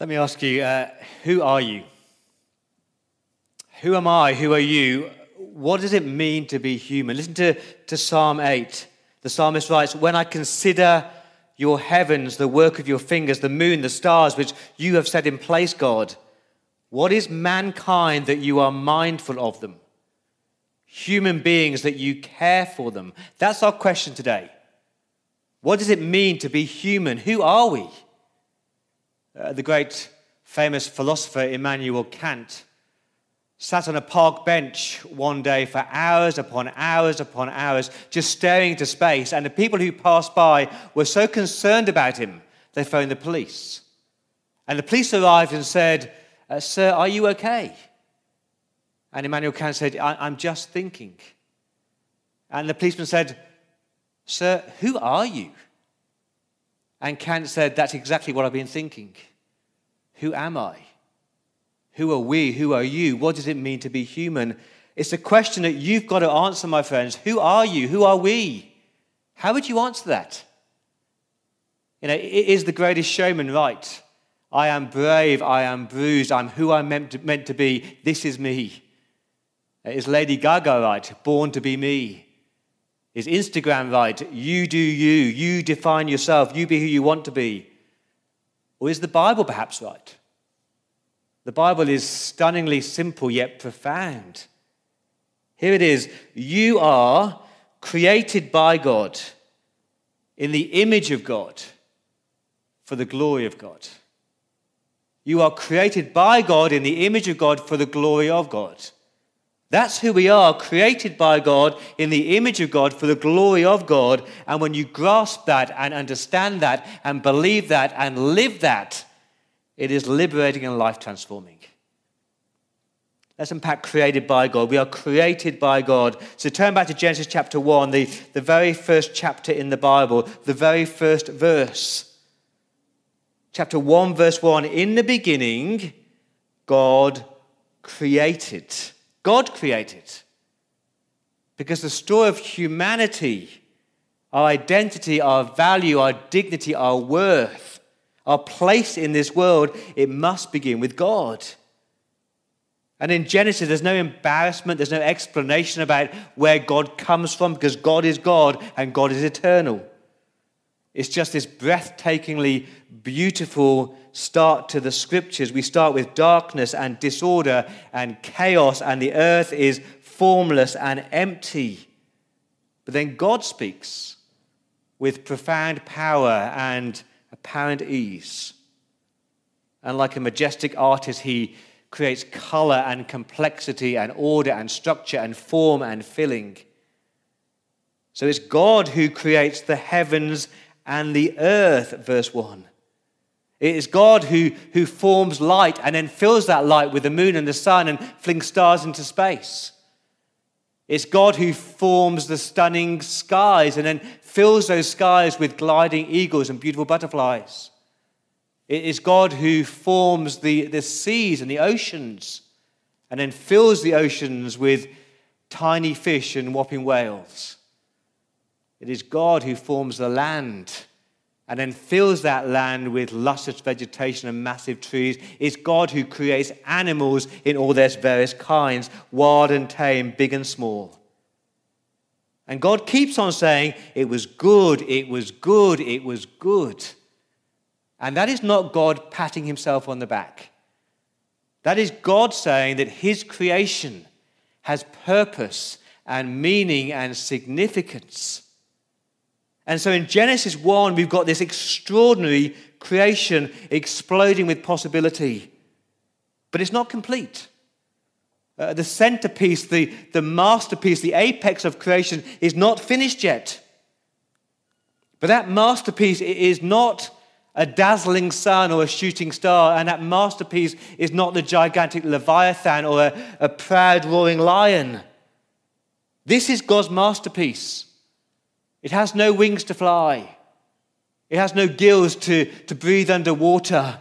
Let me ask you, uh, who are you? Who am I? Who are you? What does it mean to be human? Listen to, to Psalm 8. The psalmist writes, When I consider your heavens, the work of your fingers, the moon, the stars, which you have set in place, God, what is mankind that you are mindful of them? Human beings that you care for them. That's our question today. What does it mean to be human? Who are we? Uh, the great famous philosopher Immanuel Kant sat on a park bench one day for hours upon hours upon hours, just staring into space. And the people who passed by were so concerned about him, they phoned the police. And the police arrived and said, uh, Sir, are you okay? And Immanuel Kant said, I'm just thinking. And the policeman said, Sir, who are you? And Kant said, That's exactly what I've been thinking. Who am I? Who are we? Who are you? What does it mean to be human? It's a question that you've got to answer, my friends. Who are you? Who are we? How would you answer that? You know, is the greatest showman right? I am brave, I am bruised, I'm who I'm meant to, meant to be, this is me. Is Lady Gaga right? Born to be me. Is Instagram right? You do you. You define yourself. You be who you want to be. Or is the Bible perhaps right? The Bible is stunningly simple yet profound. Here it is You are created by God in the image of God for the glory of God. You are created by God in the image of God for the glory of God. That's who we are, created by God in the image of God for the glory of God. And when you grasp that and understand that and believe that and live that, it is liberating and life transforming. Let's unpack created by God. We are created by God. So turn back to Genesis chapter 1, the, the very first chapter in the Bible, the very first verse. Chapter 1, verse 1 In the beginning, God created. God created. Because the story of humanity, our identity, our value, our dignity, our worth, our place in this world, it must begin with God. And in Genesis, there's no embarrassment, there's no explanation about where God comes from because God is God and God is eternal. It's just this breathtakingly beautiful start to the scriptures. We start with darkness and disorder and chaos, and the earth is formless and empty. But then God speaks with profound power and apparent ease. And like a majestic artist, he creates color and complexity and order and structure and form and filling. So it's God who creates the heavens and the earth, verse 1. It is God who, who forms light and then fills that light with the moon and the sun and flings stars into space. It's God who forms the stunning skies and then fills those skies with gliding eagles and beautiful butterflies. It is God who forms the, the seas and the oceans and then fills the oceans with tiny fish and whopping whales. It is God who forms the land and then fills that land with luscious vegetation and massive trees. It's God who creates animals in all their various kinds, wild and tame, big and small. And God keeps on saying, It was good, it was good, it was good. And that is not God patting himself on the back. That is God saying that his creation has purpose and meaning and significance. And so in Genesis 1, we've got this extraordinary creation exploding with possibility. But it's not complete. Uh, the centerpiece, the, the masterpiece, the apex of creation is not finished yet. But that masterpiece is not a dazzling sun or a shooting star, and that masterpiece is not the gigantic Leviathan or a, a proud roaring lion. This is God's masterpiece. It has no wings to fly. It has no gills to, to breathe underwater.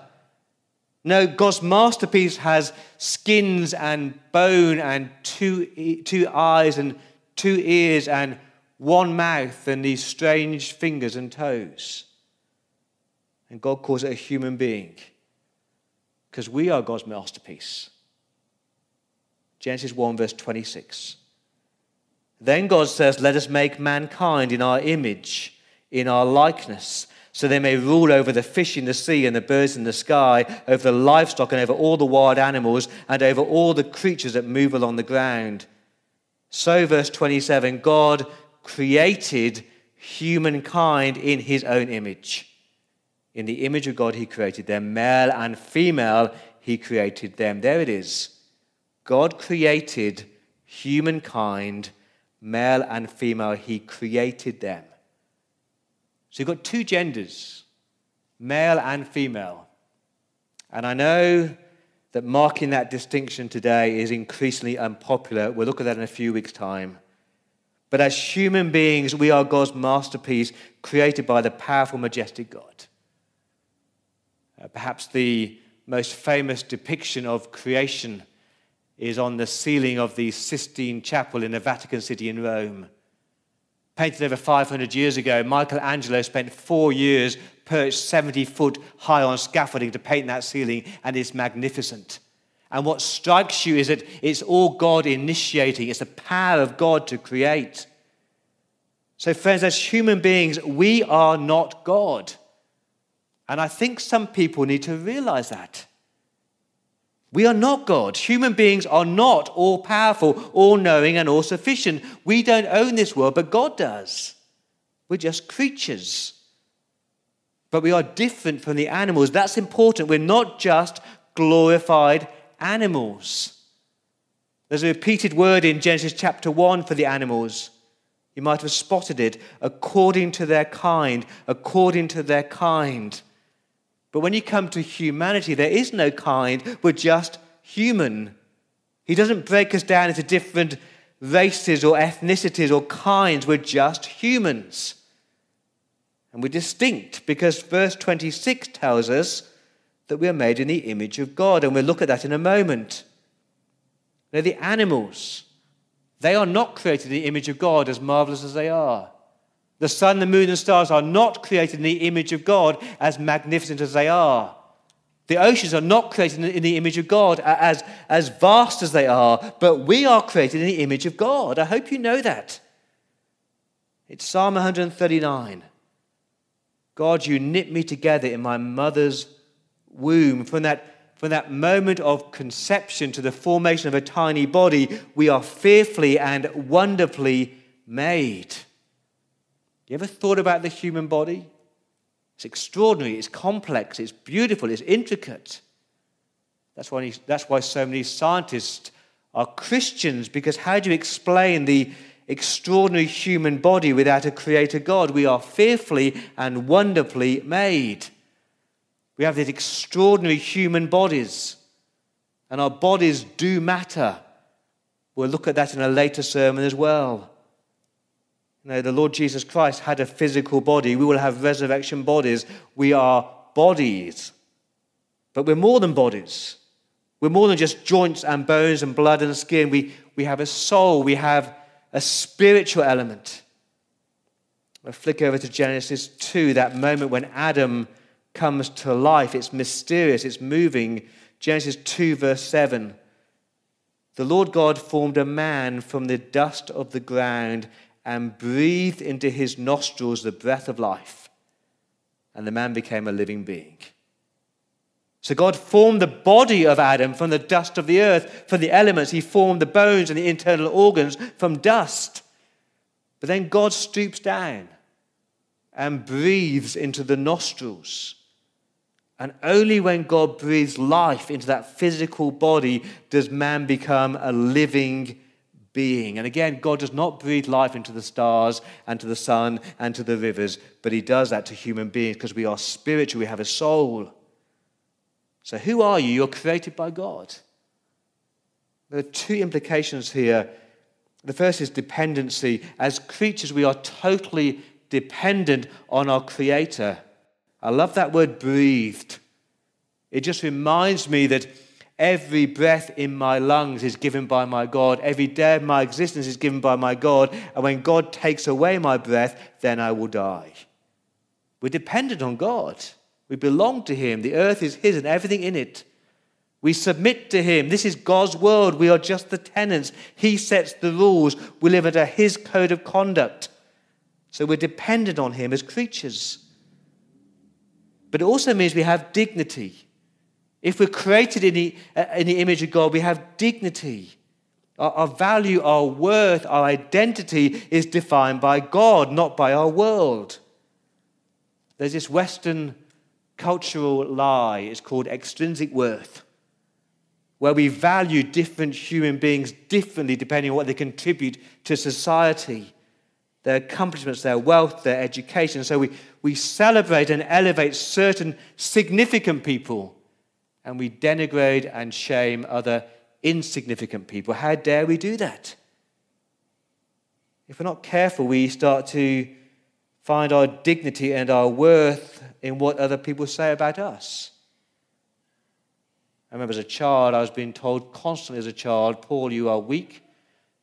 No, God's masterpiece has skins and bone and two, two eyes and two ears and one mouth and these strange fingers and toes. And God calls it a human being. because we are God's masterpiece. Genesis 1, verse 26. Then God says, Let us make mankind in our image, in our likeness, so they may rule over the fish in the sea and the birds in the sky, over the livestock and over all the wild animals, and over all the creatures that move along the ground. So, verse 27 God created humankind in his own image. In the image of God, he created them. Male and female, he created them. There it is. God created humankind, male and female, he created them. So you've got two genders, male and female. And I know that marking that distinction today is increasingly unpopular. We'll look at that in a few weeks' time. But as human beings, we are God's masterpiece, created by the powerful, majestic God. Uh, perhaps the most famous depiction of creation is on the ceiling of the Sistine Chapel in the Vatican City in Rome. Painted over 500 years ago, Michelangelo spent four years perched 70 foot high on scaffolding to paint that ceiling, and it's magnificent. And what strikes you is that it's all God initiating, it's the power of God to create. So, friends, as human beings, we are not God. And I think some people need to realize that. We are not God. Human beings are not all powerful, all knowing, and all sufficient. We don't own this world, but God does. We're just creatures. But we are different from the animals. That's important. We're not just glorified animals. There's a repeated word in Genesis chapter 1 for the animals. You might have spotted it according to their kind, according to their kind. But when you come to humanity, there is no kind, we're just human. He doesn't break us down into different races or ethnicities or kinds, we're just humans. And we're distinct because verse 26 tells us that we are made in the image of God. And we'll look at that in a moment. Now, the animals, they are not created in the image of God as marvelous as they are. The sun, the moon, and stars are not created in the image of God as magnificent as they are. The oceans are not created in the image of God as, as vast as they are, but we are created in the image of God. I hope you know that. It's Psalm 139. God, you knit me together in my mother's womb. From that, from that moment of conception to the formation of a tiny body, we are fearfully and wonderfully made. You ever thought about the human body? It's extraordinary, it's complex, it's beautiful, it's intricate. That's why, that's why so many scientists are Christians, because how do you explain the extraordinary human body without a creator God? We are fearfully and wonderfully made. We have these extraordinary human bodies, and our bodies do matter. We'll look at that in a later sermon as well. Know, the Lord Jesus Christ had a physical body. We will have resurrection bodies. We are bodies. But we're more than bodies. We're more than just joints and bones and blood and skin. We, we have a soul. We have a spiritual element. I flick over to Genesis 2, that moment when Adam comes to life. It's mysterious, it's moving. Genesis 2, verse 7. The Lord God formed a man from the dust of the ground and breathed into his nostrils the breath of life, and the man became a living being. So God formed the body of Adam from the dust of the earth, from the elements. He formed the bones and the internal organs from dust. But then God stoops down and breathes into the nostrils and only when God breathes life into that physical body does man become a living being. And again, God does not breathe life into the stars and to the sun and to the rivers, but He does that to human beings because we are spiritual, we have a soul. So, who are you? You're created by God. There are two implications here. The first is dependency. As creatures, we are totally dependent on our Creator. I love that word breathed. It just reminds me that every breath in my lungs is given by my God. Every day of my existence is given by my God. And when God takes away my breath, then I will die. We're dependent on God. We belong to Him. The earth is His and everything in it. We submit to Him. This is God's world. We are just the tenants. He sets the rules. We live under His code of conduct. So we're dependent on Him as creatures. But it also means we have dignity. If we're created in the, uh, in the image of God, we have dignity. Our, our value, our worth, our identity is defined by God, not by our world. There's this Western cultural lie, it's called extrinsic worth, where we value different human beings differently depending on what they contribute to society, their accomplishments, their wealth, their education. So we, we celebrate and elevate certain significant people and we denigrate and shame other insignificant people. How dare we do that? If we're not careful, we start to find our dignity and our worth in what other people say about us. I remember as a child, I was being told constantly as a child, Paul, you are weak,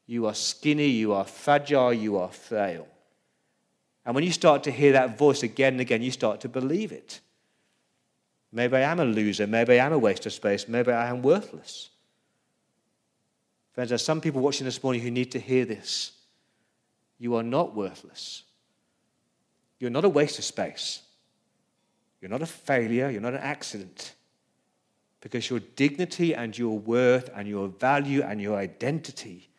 you are skinny, you are fragile, you are frail. And when you start to hear that voice again and again, you start to believe it. Maybe I am a loser. Maybe I am a waste of space. Maybe I am worthless. Friends, there are some people watching this morning who need to hear this. You are not worthless. You're not a waste of space. You're not a failure. You're not an accident. Because your dignity and your worth and your value and your identity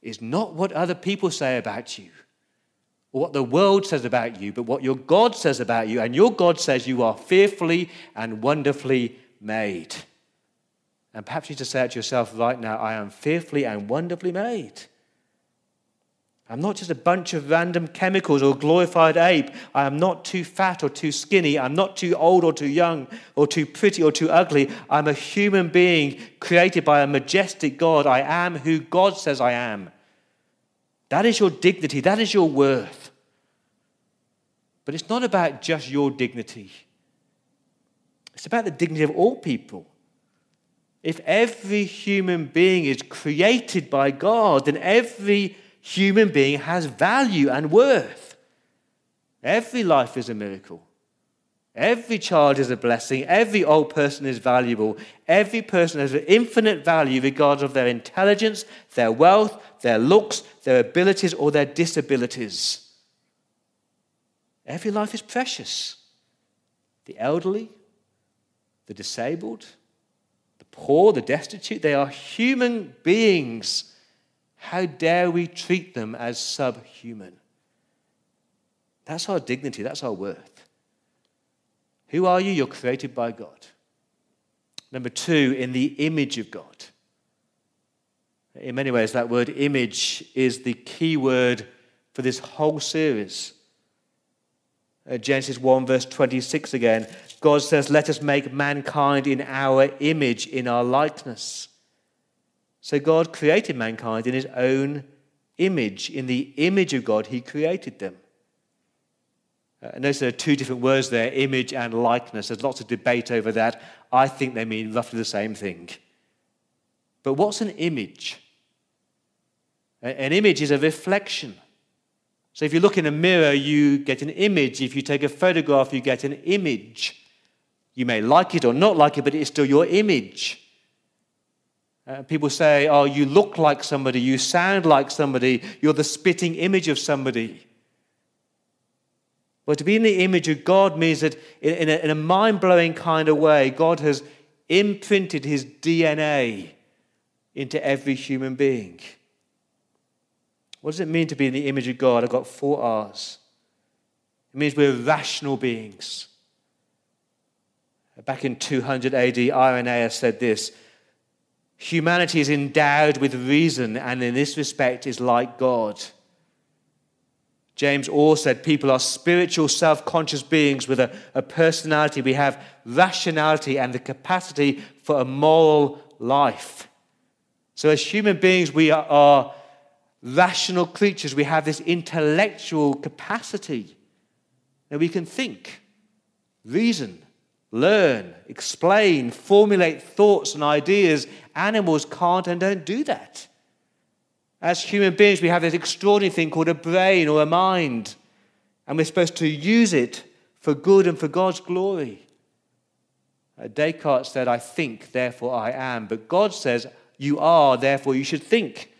is not what other people say about you or what the world says about you, but what your God says about you. And your God says you are fearfully and wonderfully made. And perhaps you to say it to yourself right now I am fearfully and wonderfully made. I'm not just a bunch of random chemicals or glorified ape. I am not too fat or too skinny. I'm not too old or too young or too pretty or too ugly. I'm a human being created by a majestic God. I am who God says I am. That is your dignity. That is your worth. But it's not about just your dignity, it's about the dignity of all people. If every human being is created by God, then every human being has value and worth. Every life is a miracle. Every child is a blessing. Every old person is valuable. Every person has an infinite value regardless of their intelligence, their wealth, their looks, their abilities, or their disabilities. Every life is precious. The elderly, the disabled, the poor, the destitute, they are human beings how dare we treat them as subhuman? That's our dignity, that's our worth. Who are you? You're created by God. Number two, in the image of God. In many ways, that word image is the key word for this whole series. Uh, Genesis 1, verse 26 again. God says, Let us make mankind in our image, in our likeness. So God created mankind in his own image. In the image of God, he created them. Uh, notice there are two different words there image and likeness. There's lots of debate over that. I think they mean roughly the same thing. But what's an image? An image is a reflection. So if you look in a mirror, you get an image. If you take a photograph, you get an image. You may like it or not like it, but it's still your image. Uh, people say, oh, you look like somebody, you sound like somebody, you're the spitting image of somebody. But to be in the image of God means that in, a, a mind blowing kind of way, God has imprinted his DNA into every human being. What does it mean to be in the image of God? I've got four R's. It means we're rational beings. Back in 200 AD, Irenaeus said this Humanity is endowed with reason and in this respect is like God. James Orr said people are spiritual, self conscious beings with a, a, personality. We have rationality and the capacity for a moral life. So, as human beings, we are, are rational creatures. We have this intellectual capacity that we can think, reason, learn, explain, formulate thoughts and ideas. Animals can't and don't do that. As human beings, we have this extraordinary thing called a brain or a mind, and we're supposed to use it for good and for God's glory. Uh, Descartes said, I think, therefore I am. But God says, You are, therefore you should think.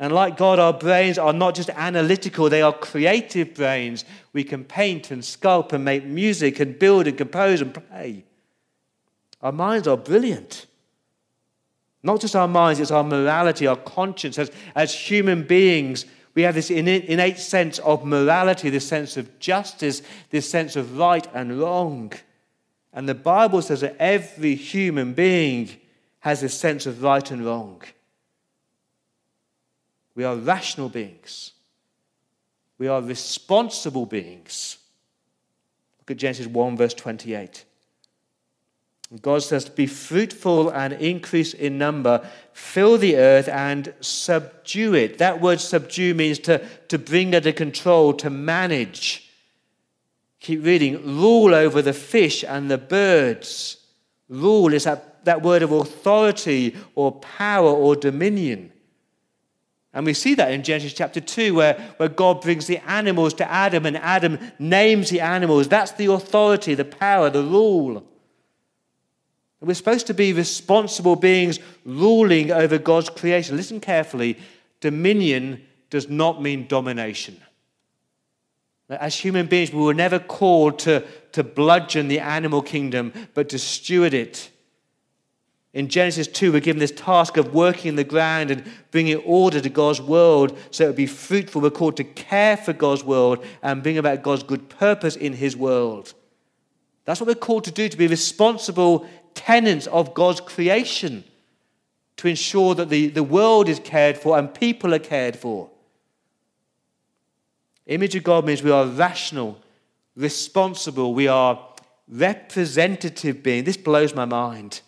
And like God, our brains are not just analytical, they are creative brains. We can paint and sculpt and make music and build and compose and play. Our minds are brilliant. Not just our minds, it's our morality, our conscience. As, as human beings, we have this innate sense of morality, this sense of justice, this sense of right and wrong. And the Bible says that every human being has this sense of right and wrong. We are rational beings. We are responsible beings. Look at Genesis 1, verse 28. God says, Be fruitful and increase in number, fill the earth and subdue it. That word subdue means to, to bring under control, to manage. Keep reading. Rule over the fish and the birds. Rule is that, that word of authority or power or dominion. And we see that in Genesis chapter 2, where, where God brings the animals to Adam and Adam names the animals. That's the authority, the power, the rule. And we're supposed to be responsible beings ruling over God's creation. Listen carefully dominion does not mean domination. As human beings, we were never called to, to bludgeon the animal kingdom, but to steward it in Genesis 2, we're given this task of working in the ground and bringing order to God's world so it would be fruitful. We're called to care for God's world and bring about God's good purpose in His world. That's what we're called to do, to be responsible tenants of God's creation, to ensure that the, the world is cared for and people are cared for. Image of God means we are rational, responsible, we are representative beings. This blows my mind.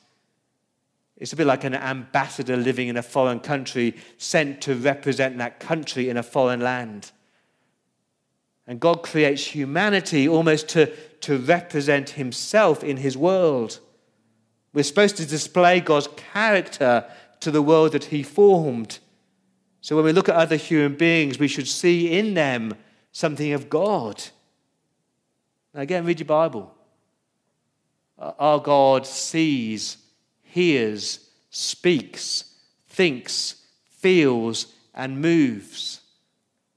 It's a bit like an ambassador living in a foreign country sent to represent that country in a foreign land. And God creates humanity almost to, to represent himself in his world. We're supposed to display God's character to the world that he formed. So when we look at other human beings, we should see in them something of God. Now, again, read your Bible. Our God sees hears, speaks, thinks, feels, and moves.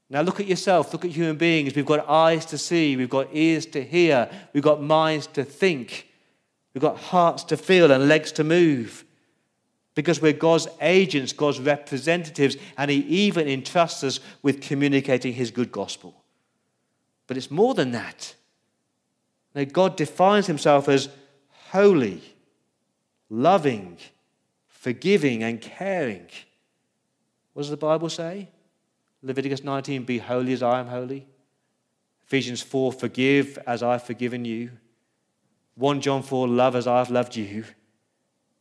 Now look at yourself, look at human beings. We've got eyes to see, we've got ears to hear, we've got minds to think, we've got hearts to feel, and legs to move. Because we're God's agents, God's representatives, and He even entrusts us with communicating His good gospel. But it's more than that. Now, God defines Himself as holy loving, forgiving, and caring. What does the Bible say? Leviticus 19, be holy as I am holy. Ephesians 4, forgive as I've forgiven you. 1 John 4, love as I've loved you.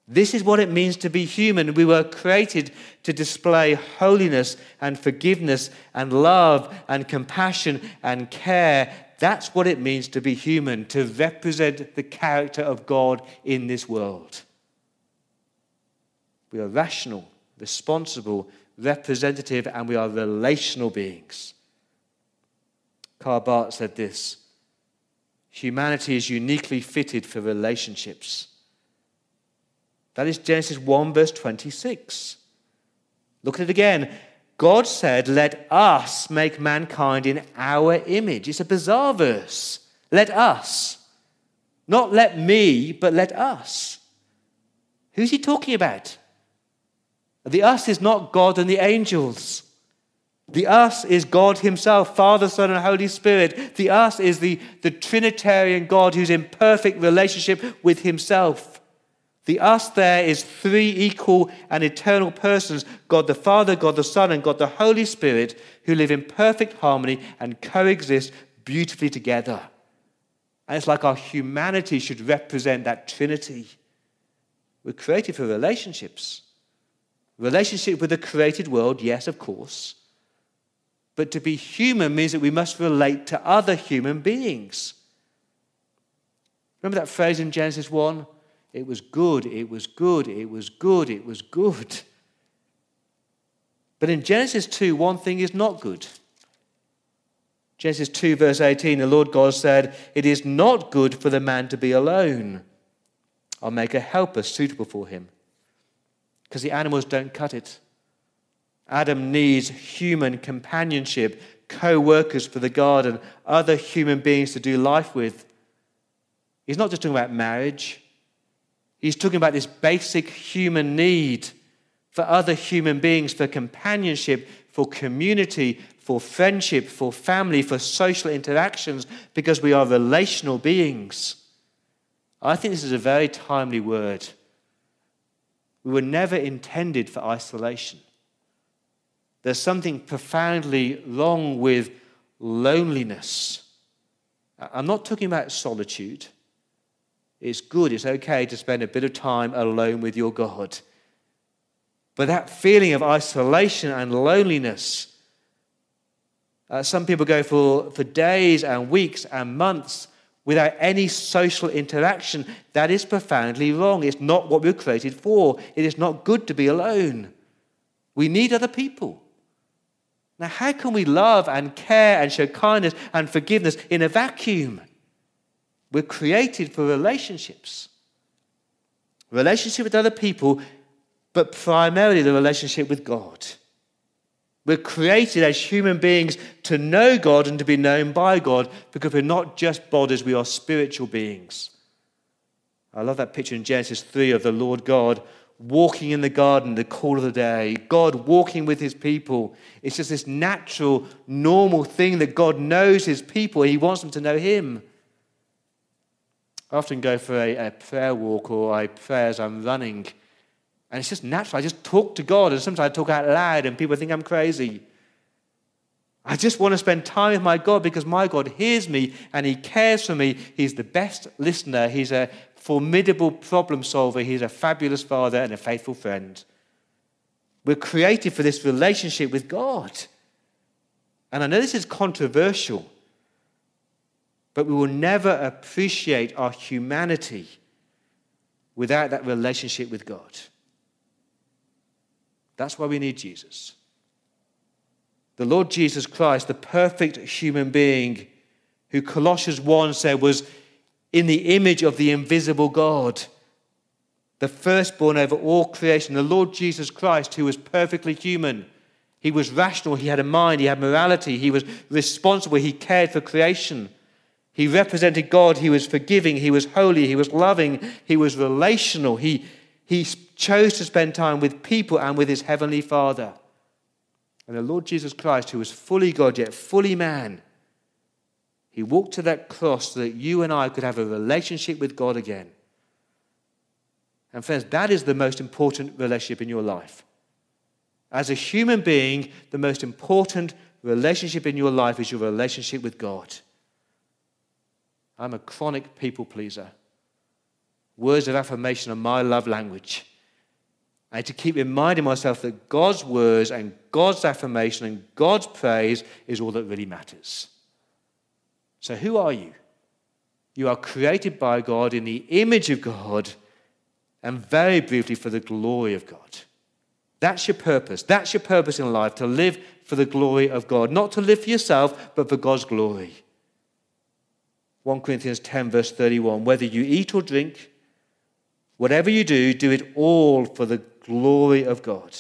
This is what it means to be human. We were created to display holiness and forgiveness and love and compassion and care. That's what it means to be human, to represent the character of God in this world. We are rational, responsible, representative, and we are relational beings. Karl Barth said this Humanity is uniquely fitted for relationships. That is Genesis 1, verse 26. Look at it again. God said, Let us make mankind in our image. It's a bizarre verse. Let us. Not let me, but let us. Who's he talking about? The us is not God and the angels. The us is God Himself, Father, Son, and Holy Spirit. The us is the, the Trinitarian God who's in perfect relationship with Himself. The us there is three equal and eternal persons God the Father, God the Son, and God the Holy Spirit who live in perfect harmony and coexist beautifully together. And it's like our humanity should represent that Trinity. We're created for relationships. Relationship with the created world, yes, of course. But to be human means that we must relate to other human beings. Remember that phrase in Genesis 1? It was good, it was good, it was good, it was good. But in Genesis 2, one thing is not good. Genesis 2, verse 18, the Lord God said, It is not good for the man to be alone. I'll make a helper suitable for him. Because the animals don't cut it. Adam needs human companionship, co workers for the garden, other human beings to do life with. He's not just talking about marriage, he's talking about this basic human need for other human beings, for companionship, for community, for friendship, for family, for social interactions, because we are relational beings. I think this is a very timely word. We were never intended for isolation. There's something profoundly wrong with loneliness. I'm not talking about solitude. It's good, it's okay to spend a bit of time alone with your God. But that feeling of isolation and loneliness, uh, some people go for, for days and weeks and months without any social interaction. That is profoundly wrong. It's not what we we're created for. It is not good to be alone. We need other people. Now, how can we love and care and show kindness and forgiveness in a vacuum? We're created for relationships. Relationship with other people, but primarily the relationship with God. We're created as human beings to know God and to be known by God because we're not just bodies, we are spiritual beings. I love that picture in Genesis 3 of the Lord God walking in the garden, the cool of the day, God walking with his people. It's just this natural, normal thing that God knows his people. He wants them to know him. I often go for a, a prayer walk or I pray as I'm running. And it's just natural. I just talk to God, and sometimes I talk out loud, and people think I'm crazy. I just want to spend time with my God because my God hears me and He cares for me. He's the best listener. He's a formidable problem solver. He's a fabulous father and a faithful friend. We're created for this relationship with God. And I know this is controversial, but we will never appreciate our humanity without that relationship with God. That's why we need Jesus. The Lord Jesus Christ, the perfect human being, who Colossians 1 said was in the image of the invisible God, the firstborn over all creation, the Lord Jesus Christ, who was perfectly human. He was rational, he had a mind, he had morality, he was responsible, he cared for creation. He represented God, he was forgiving, he was holy, he was loving, he was relational. He, he chose to spend time with people and with his heavenly Father. And the Lord Jesus Christ, who was fully God yet fully man, he walked to that cross so that you and I could have a relationship with God again. And, friends, that is the most important relationship in your life. As a human being, the most important relationship in your life is your relationship with God. I'm a chronic people pleaser. Words of affirmation are my love language. I to keep reminding myself that God's words and God's affirmation and God's praise is all that really matters. So, who are you? You are created by God in the image of God and very briefly for the glory of God. That's your purpose. That's your purpose in life to live for the glory of God. Not to live for yourself, but for God's glory. 1 Corinthians 10, verse 31 whether you eat or drink, whatever you do, do it all for the glory of God.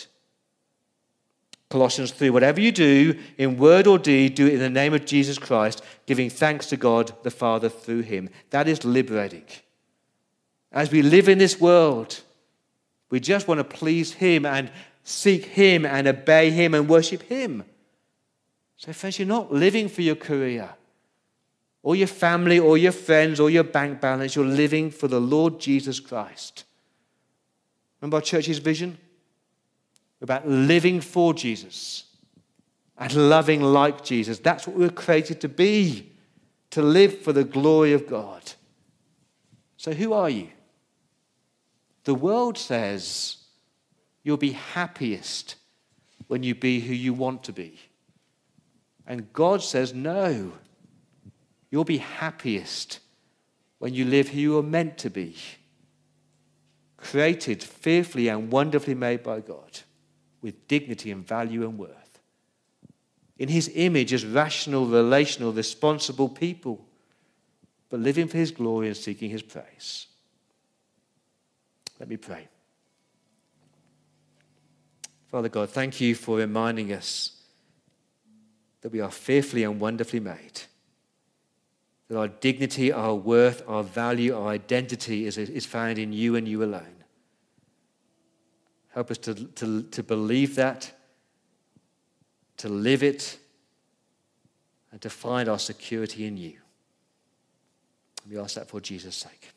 Colossians 3 Whatever you do, in word or deed, do it in the name of Jesus Christ, giving thanks to God the Father through him. That is liberating. As we live in this world, we just want to please him and seek him and obey him and worship him. So, friends, you're not living for your career or your family or your friends or your bank balance. You're living for the Lord Jesus Christ. Remember our church's vision? about living for Jesus and loving like Jesus. That's what we were created to be, to live for the glory of God. So, who are you? The world says you'll be happiest when you be who you want to be. And God says, no, you'll be happiest when you live who you are meant to be. Created fearfully and wonderfully made by God with dignity and value and worth. in his image as rational, relational, responsible people, but living for his glory and seeking his praise. Let me pray. Father God, thank you for reminding us that we are fearfully and wonderfully made. That our dignity, our worth, our value, our identity is, is found in you and you alone. Help us to, to, to believe that, to live it, and to find our security in you. We ask that for Jesus' sake.